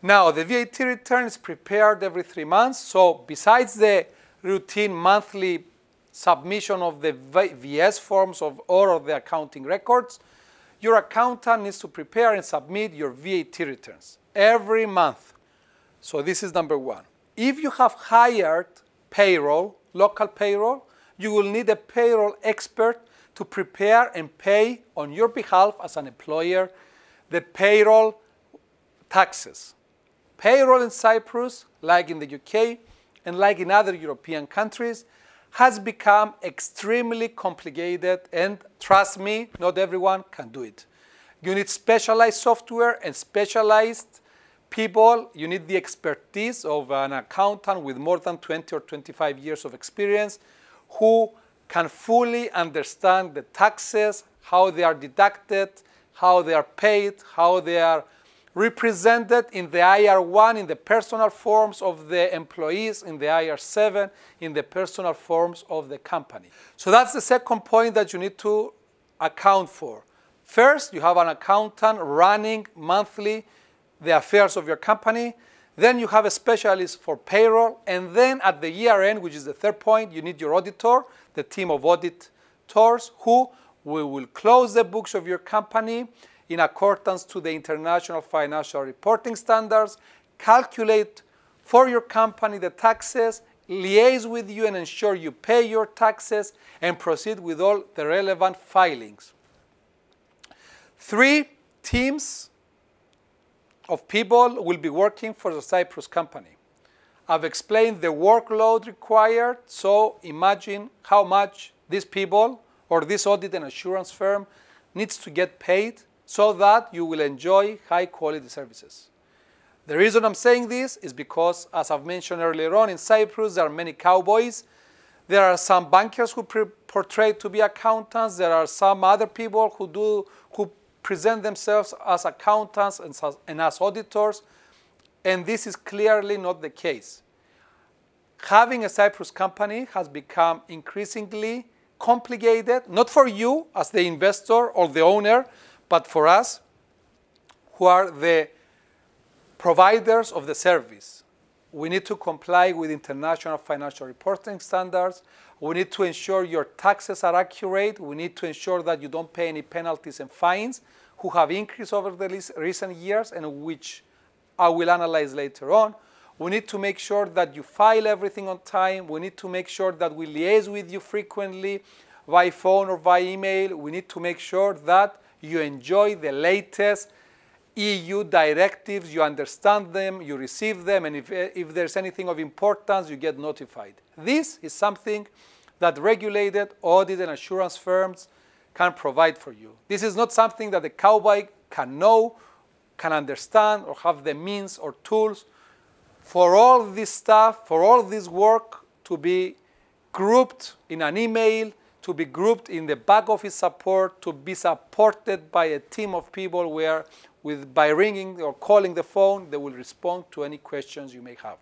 Now, the VAT return is prepared every three months. So besides the routine monthly submission of the VIES forms of all of the accounting records, your accountant needs to prepare and submit your VAT returns every month. So this is number one. If you have hired payroll, local payroll, you will need a payroll expert to prepare and pay on your behalf as an employer the payroll taxes. Payroll in Cyprus, like in the UK and like in other European countries, has become extremely complicated and trust me, not everyone can do it. You need specialized software and specialized people. You need the expertise of an accountant with more than 20 or 25 years of experience who can fully understand the taxes, how they are deducted, how they are paid, how they are represented in the IR1 in the personal forms of the employees, in the IR7 in the personal forms of the company. So that's the second point that you need to account for. First, you have an accountant running monthly the affairs of your company. Then you have a specialist for payroll. And then at the year end, which is the third point, you need your auditor, the team of auditors who will close the books of your company in accordance to the International Financial Reporting Standards, calculate for your company the taxes, liaise with you and ensure you pay your taxes, and proceed with all the relevant filings. Three teams of people will be working for the Cyprus company. I've explained the workload required, so imagine how much these people or this audit and assurance firm needs to get paid so that you will enjoy high quality services. The reason I'm saying this is because, as I've mentioned earlier on, in Cyprus there are many cowboys. There are some bankers who portray to be accountants. There are some other people who do who present themselves as accountants and, and as auditors, and this is clearly not the case. Having a Cyprus company has become increasingly complicated, not for you as the investor or the owner, but for us, who are the providers of the service, we need to comply with international financial reporting standards. We need to ensure your taxes are accurate. We need to ensure that you don't pay any penalties and fines who have increased over the recent years and which I will analyze later on. We need to make sure that you file everything on time. We need to make sure that we liaise with you frequently by phone or by email. We need to make sure that you enjoy the latest EU directives, you understand them, you receive them, and if, if there's anything of importance, you get notified. This is something that regulated audit and assurance firms can provide for you. This is not something that the cowboy can know, can understand, or have the means or tools for all this stuff, for all this work to be grouped in an email to be grouped in the back office support, to be supported by a team of people where with, by ringing or calling the phone, they will respond to any questions you may have.